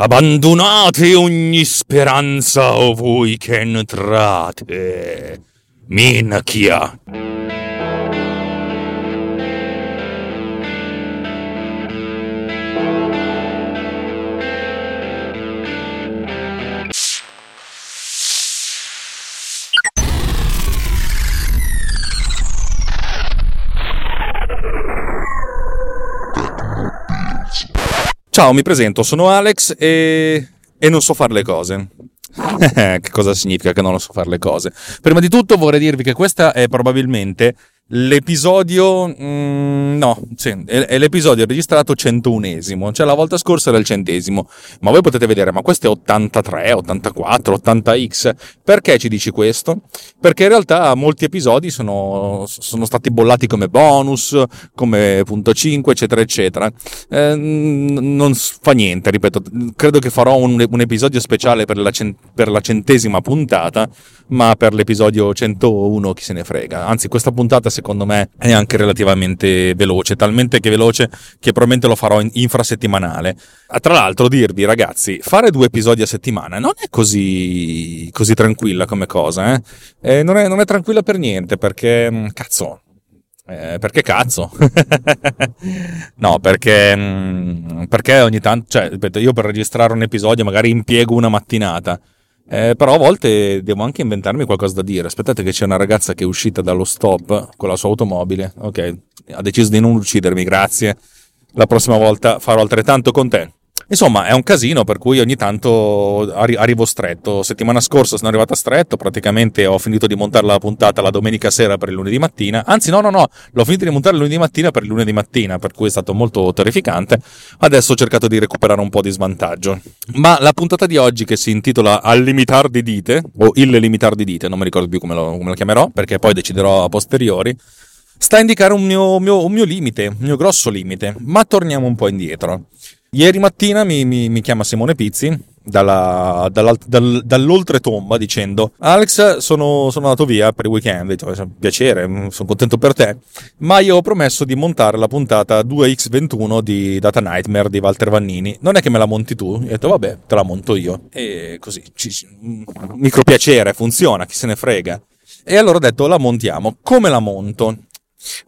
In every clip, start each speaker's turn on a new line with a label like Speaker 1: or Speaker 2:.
Speaker 1: Abbandonate ogni speranza voi che entrate. Minchia. Ciao, mi presento, sono Alex e, e non so fare le cose. che cosa significa che non lo so fare le cose? Prima di tutto vorrei dirvi che questa è probabilmente L'episodio, mm, no, sì, è, l'episodio registrato 101esimo, cioè la volta scorsa era il centesimo, ma voi potete vedere, ma questo è 83, 84, 80x, perché ci dici questo? Perché in realtà molti episodi sono, sono stati bollati come bonus, come punto 5, eccetera, eccetera. Eh, non fa niente, ripeto, credo che farò un, un episodio speciale per la, per la centesima puntata, ma per l'episodio 101 chi se ne frega, anzi questa puntata secondo me è anche relativamente veloce, talmente che veloce che probabilmente lo farò in infrasettimanale. Ah, tra l'altro dirvi ragazzi, fare due episodi a settimana non è così, così tranquilla come cosa, eh? Eh, non, è, non, è, tranquilla per niente perché, mm, cazzo, eh, perché cazzo? no, perché, mm, perché ogni tanto, cioè, ripeto, io per registrare un episodio magari impiego una mattinata eh, però a volte devo anche inventarmi qualcosa da dire. Aspettate che c'è una ragazza che è uscita dallo stop con la sua automobile. Ok, ha deciso di non uccidermi, grazie. La prossima volta farò altrettanto con te. Insomma, è un casino per cui ogni tanto arrivo stretto. Settimana scorsa sono arrivato stretto, praticamente ho finito di montare la puntata la domenica sera per il lunedì mattina. Anzi, no, no, no, l'ho finito di montare il lunedì mattina per il lunedì mattina, per cui è stato molto terrificante. Adesso ho cercato di recuperare un po' di svantaggio. Ma la puntata di oggi, che si intitola Al limitar di dite, o Il limitar di dite, non mi ricordo più come lo, come lo chiamerò, perché poi deciderò a posteriori sta a indicare un mio, mio, un mio, limite, un mio grosso limite. Ma torniamo un po' indietro. Ieri mattina mi, mi, mi chiama Simone Pizzi dalla, dal, dall'oltretomba dicendo Alex sono, sono, andato via per il weekend, dico, piacere, mm, sono contento per te, ma io ho promesso di montare la puntata 2x21 di Data Nightmare di Walter Vannini, non è che me la monti tu? Ho detto vabbè, te la monto io. E così, ci, micro piacere, funziona, chi se ne frega. E allora ho detto la montiamo. Come la monto?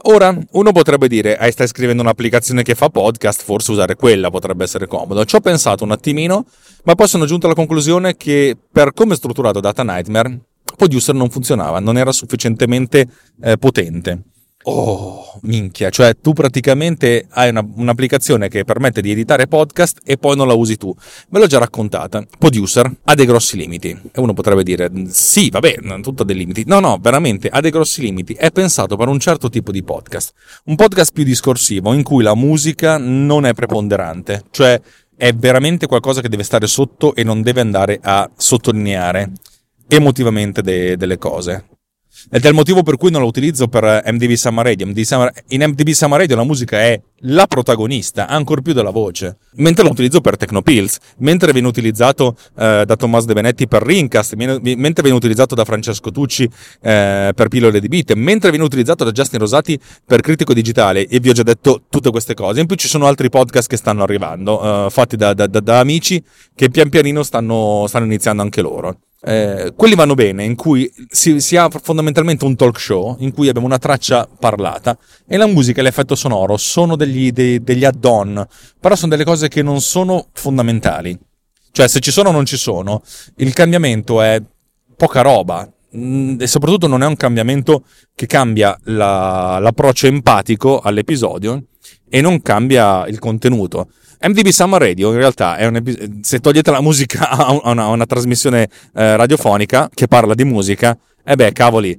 Speaker 1: Ora, uno potrebbe dire, ah, stai scrivendo un'applicazione che fa podcast, forse usare quella potrebbe essere comodo. Ci ho pensato un attimino, ma poi sono giunto alla conclusione che per come è strutturato Data Nightmare, Producer non funzionava, non era sufficientemente eh, potente. Oh, minchia, cioè tu praticamente hai una, un'applicazione che permette di editare podcast e poi non la usi tu. Ve l'ho già raccontata. Producer ha dei grossi limiti. E uno potrebbe dire, sì, vabbè, tutto ha dei limiti. No, no, veramente ha dei grossi limiti. È pensato per un certo tipo di podcast. Un podcast più discorsivo, in cui la musica non è preponderante. Cioè è veramente qualcosa che deve stare sotto e non deve andare a sottolineare emotivamente de- delle cose. Ed è il motivo per cui non lo utilizzo per MDV Summer Radio. MDV Summer, in MDV Summer Radio la musica è la protagonista, ancor più della voce. Mentre lo utilizzo per Technopills, mentre viene utilizzato eh, da Tommaso De Benetti per Rincast, mentre viene utilizzato da Francesco Tucci eh, per Pillole di Beat, mentre viene utilizzato da Justin Rosati per Critico Digitale, e vi ho già detto tutte queste cose. In più ci sono altri podcast che stanno arrivando, eh, fatti da, da, da, da, amici che pian pianino stanno, stanno iniziando anche loro. Eh, quelli vanno bene, in cui si, si, ha fondamentalmente un talk show, in cui abbiamo una traccia parlata e la musica e l'effetto sonoro sono degli, dei, degli add-on, però sono delle cose che non sono fondamentali. Cioè, se ci sono o non ci sono, il cambiamento è poca roba. Mm, e soprattutto non è un cambiamento che cambia la, l'approccio empatico all'episodio e non cambia il contenuto. MDB Summer Radio in realtà è un se togliete la musica a una, a una trasmissione eh, radiofonica che parla di musica, e eh beh, cavoli,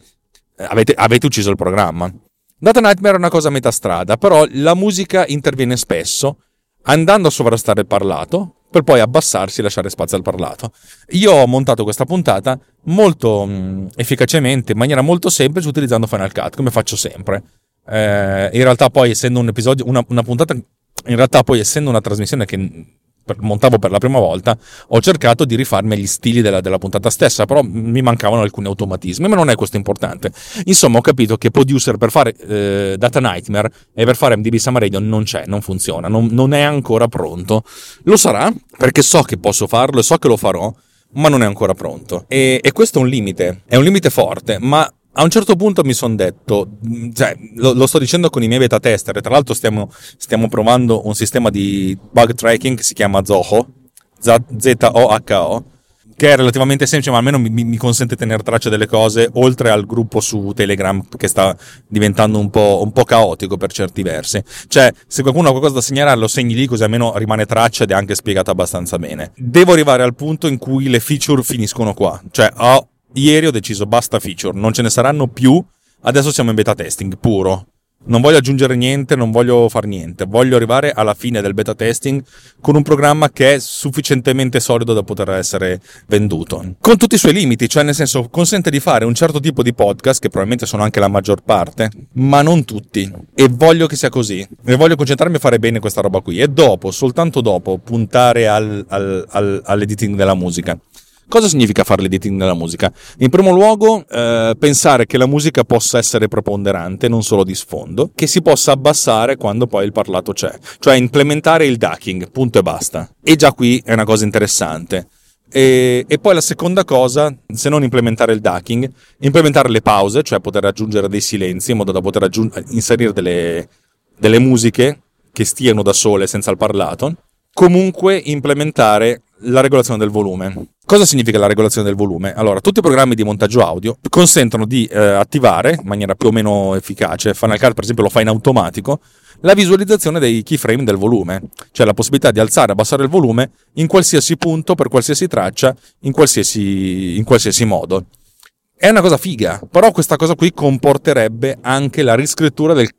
Speaker 1: eh, avete, avete ucciso il programma. Data Nightmare è una cosa a metà strada, però la musica interviene spesso, andando a sovrastare il parlato, per poi abbassarsi e lasciare spazio al parlato. Io ho montato questa puntata molto mh, mm, efficacemente, in maniera molto semplice, utilizzando Final Cut, come faccio sempre. Eh, in realtà poi essendo un episodio, una, una puntata, in realtà poi essendo una trasmissione che montavo per la prima volta, ho cercato di rifarmi gli stili della, della, puntata stessa, però mi mancavano alcuni automatismi, ma non è questo importante. Insomma, ho capito che producer per fare eh, Data Nightmare e per fare MDB Summer Radio non c'è, non funziona, non, non è ancora pronto. Lo sarà perché so che posso farlo e so che lo farò, ma non è ancora pronto. E, e questo è un limite, è un limite forte, ma a un certo punto mi sono detto, cioè, lo, lo, sto dicendo con i miei beta tester, tra l'altro stiamo, stiamo, provando un sistema di bug tracking che si chiama Zoho, Z-O-H-O, che è relativamente semplice, ma almeno mi, mi consente di tenere traccia delle cose, oltre al gruppo su Telegram che sta diventando un po', un po', caotico per certi versi. Cioè, se qualcuno ha qualcosa da segnalare, lo segni lì, così almeno rimane traccia ed è anche spiegato abbastanza bene. Devo arrivare al punto in cui le feature finiscono qua. Cioè, ho Ieri ho deciso basta feature, non ce ne saranno più, adesso siamo in beta testing puro. Non voglio aggiungere niente, non voglio fare niente, voglio arrivare alla fine del beta testing con un programma che è sufficientemente solido da poter essere venduto. Con tutti i suoi limiti, cioè nel senso consente di fare un certo tipo di podcast, che probabilmente sono anche la maggior parte, ma non tutti. E voglio che sia così. E voglio concentrarmi a fare bene questa roba qui. E dopo, soltanto dopo, puntare al, al, al, all'editing della musica. Cosa significa fare l'editing della musica? In primo luogo, eh, pensare che la musica possa essere preponderante, non solo di sfondo, che si possa abbassare quando poi il parlato c'è, cioè implementare il ducking, punto e basta. E già qui è una cosa interessante. E, e, poi la seconda cosa, se non implementare il ducking, implementare le pause, cioè poter aggiungere dei silenzi in modo da poter aggiung- inserire delle, delle musiche che stiano da sole senza il parlato. Comunque implementare la regolazione del volume. Cosa significa la regolazione del volume? Allora, tutti i programmi di montaggio audio consentono di eh, attivare in maniera più o meno efficace, Final Cut per esempio lo fa in automatico, la visualizzazione dei keyframe del volume, cioè la possibilità di alzare e abbassare il volume in qualsiasi punto, per qualsiasi traccia, in qualsiasi, in qualsiasi modo. È una cosa figa, però questa cosa qui comporterebbe anche la riscrittura del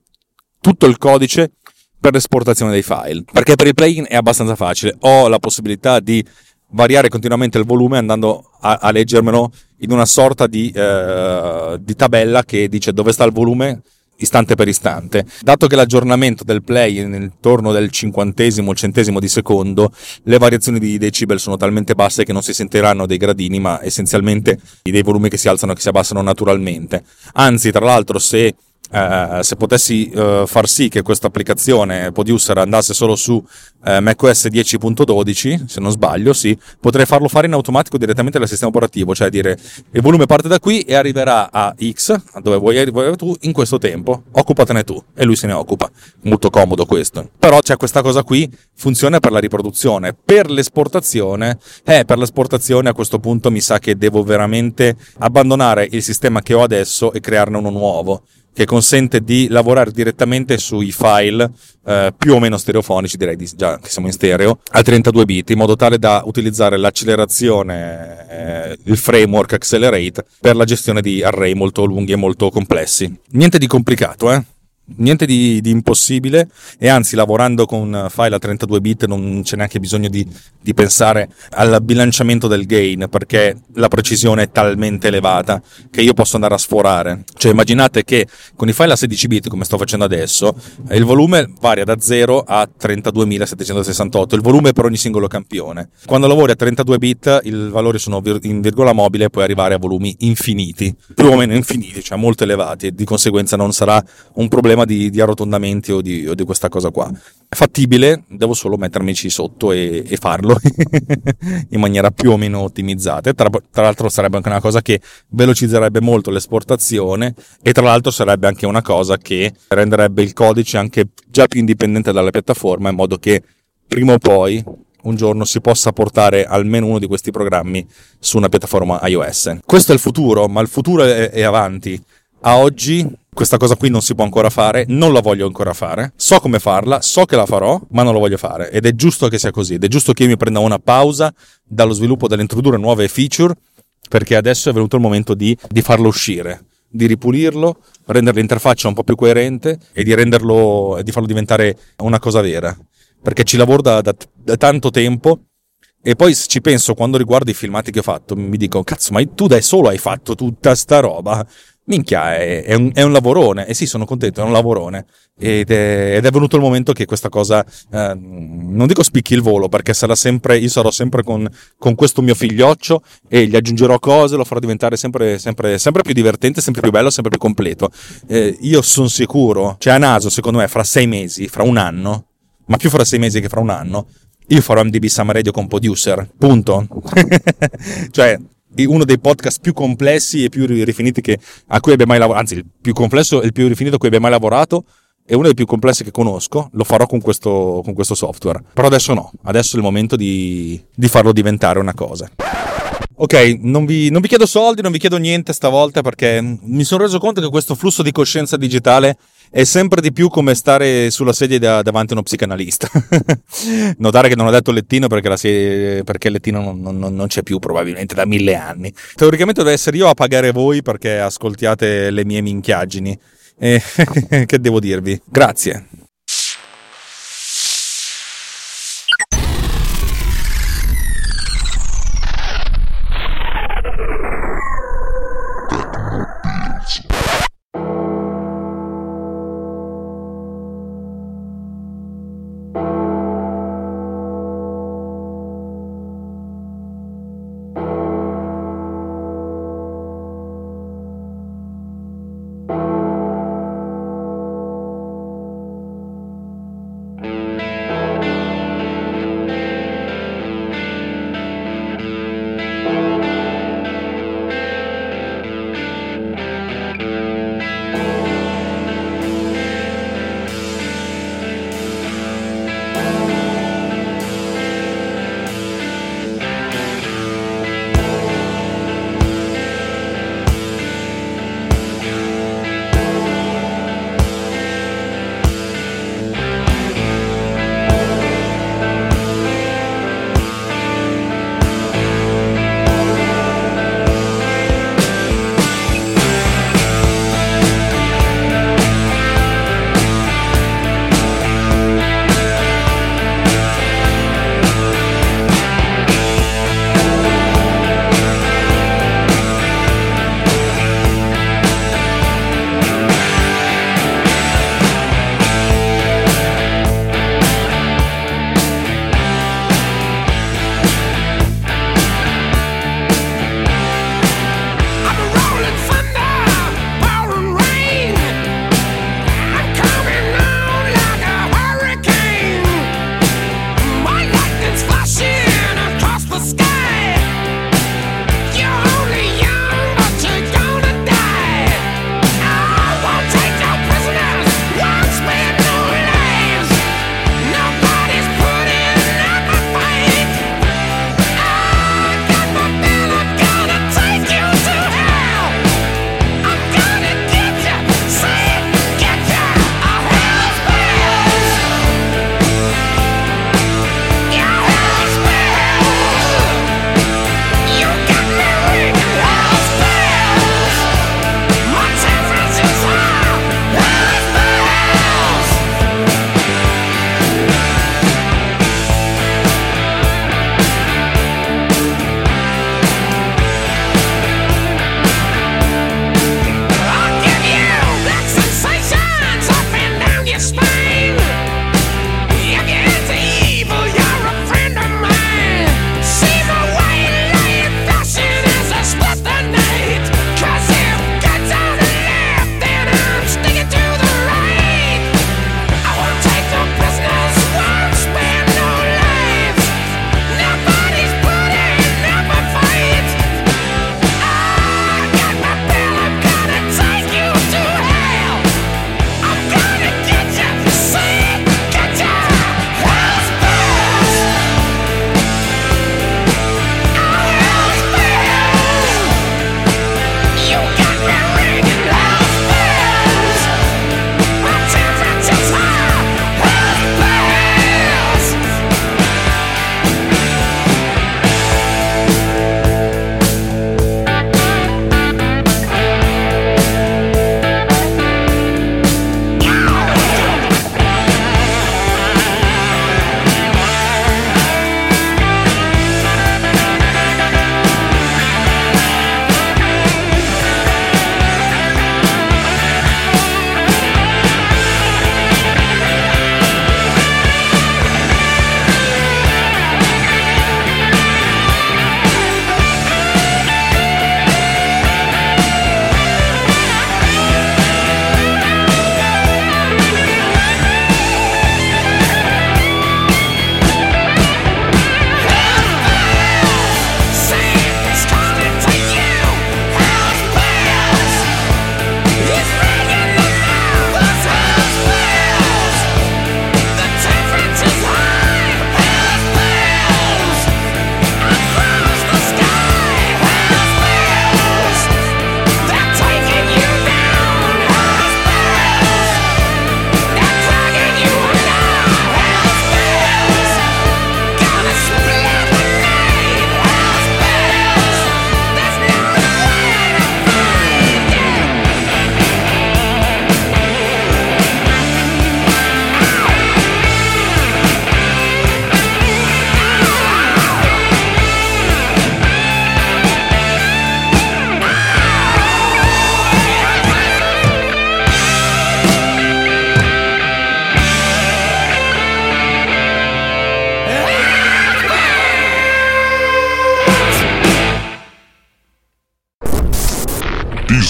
Speaker 1: tutto il codice per l'esportazione dei file. Perché per il plugin è abbastanza facile. Ho la possibilità di variare continuamente il volume andando a, a leggermelo in una sorta di, eh, di, tabella che dice dove sta il volume istante per istante. Dato che l'aggiornamento del play è intorno del cinquantesimo, centesimo di secondo, le variazioni di decibel sono talmente basse che non si sentiranno dei gradini, ma essenzialmente dei volumi che si alzano e che si abbassano naturalmente. Anzi, tra l'altro, se eh, se potessi eh, far sì che questa applicazione Producer andasse solo su eh, macOS 10.12, se non sbaglio, sì, potrei farlo fare in automatico direttamente dal sistema operativo, cioè dire il volume parte da qui e arriverà a X, dove vuoi arrivare tu, in questo tempo, occupatene tu, e lui se ne occupa. Molto comodo questo. Però c'è questa cosa qui, funziona per la riproduzione, per l'esportazione, eh, per l'esportazione a questo punto mi sa che devo veramente abbandonare il sistema che ho adesso e crearne uno nuovo che consente di lavorare direttamente sui file eh, più o meno stereofonici, direi di, già che siamo in stereo, a 32 bit, in modo tale da utilizzare l'accelerazione, eh, il framework Accelerate per la gestione di array molto lunghi e molto complessi. Niente di complicato, eh? Niente di, di, impossibile e anzi lavorando con file a 32 bit non c'è neanche bisogno di, di, pensare al bilanciamento del gain perché la precisione è talmente elevata che io posso andare a sforare. Cioè immaginate che con i file a 16 bit come sto facendo adesso il volume varia da 0 a 32.768 il volume per ogni singolo campione. Quando lavori a 32 bit i valori sono in virgola mobile e puoi arrivare a volumi infiniti più o meno infiniti cioè molto elevati e di conseguenza non sarà un problema problema di, di arrotondamenti o di, o di, questa cosa qua. È fattibile, devo solo mettermici sotto e, e farlo in maniera più o meno ottimizzata. Tra, tra, l'altro sarebbe anche una cosa che velocizzerebbe molto l'esportazione e tra l'altro sarebbe anche una cosa che renderebbe il codice anche già più indipendente dalla piattaforma in modo che prima o poi un giorno si possa portare almeno uno di questi programmi su una piattaforma iOS. Questo è il futuro, ma il futuro è, è avanti. A oggi questa cosa qui non si può ancora fare, non la voglio ancora fare, so come farla, so che la farò, ma non la voglio fare. Ed è giusto che sia così, ed è giusto che io mi prenda una pausa dallo sviluppo, dall'introdurre nuove feature, perché adesso è venuto il momento di, di farlo uscire, di ripulirlo, rendere l'interfaccia un po' più coerente e di renderlo, di farlo diventare una cosa vera, perché ci lavoro da, da, da tanto tempo E poi ci penso quando riguardo i filmati che ho fatto, mi dico, cazzo, ma tu da solo hai fatto tutta sta roba? Minchia, è, è, un, è un, lavorone. E sì, sono contento, è un lavorone. Ed è, ed è venuto il momento che questa cosa, eh, non dico spicchi il volo, perché sarà sempre, io sarò sempre con, con, questo mio figlioccio e gli aggiungerò cose, lo farò diventare sempre, sempre, sempre più divertente, sempre più bello, sempre più completo. Eh, io sono sicuro, cioè a naso, secondo me, fra sei mesi, fra un anno, ma più fra sei mesi che fra un anno, io farò MDB Summer Radio con Producer, punto. cioè, uno dei podcast più complessi e più rifiniti che, a cui abbia mai lavorato, anzi, il più complesso e il più rifinito a cui abbia mai lavorato, è uno dei più complessi che conosco, lo farò con questo, con questo software. Però adesso no, adesso è il momento di, di farlo diventare una cosa. Ok, non vi, non vi, chiedo soldi, non vi chiedo niente stavolta perché mi sono reso conto che questo flusso di coscienza digitale è sempre di più come stare sulla sedia da, davanti a uno psicanalista. Notare che non ho detto lettino perché, sedia, perché il lettino non, non, non, c'è più probabilmente da mille anni. Teoricamente deve essere io a pagare voi perché ascoltiate le mie minchiaggini. E che devo dirvi? Grazie.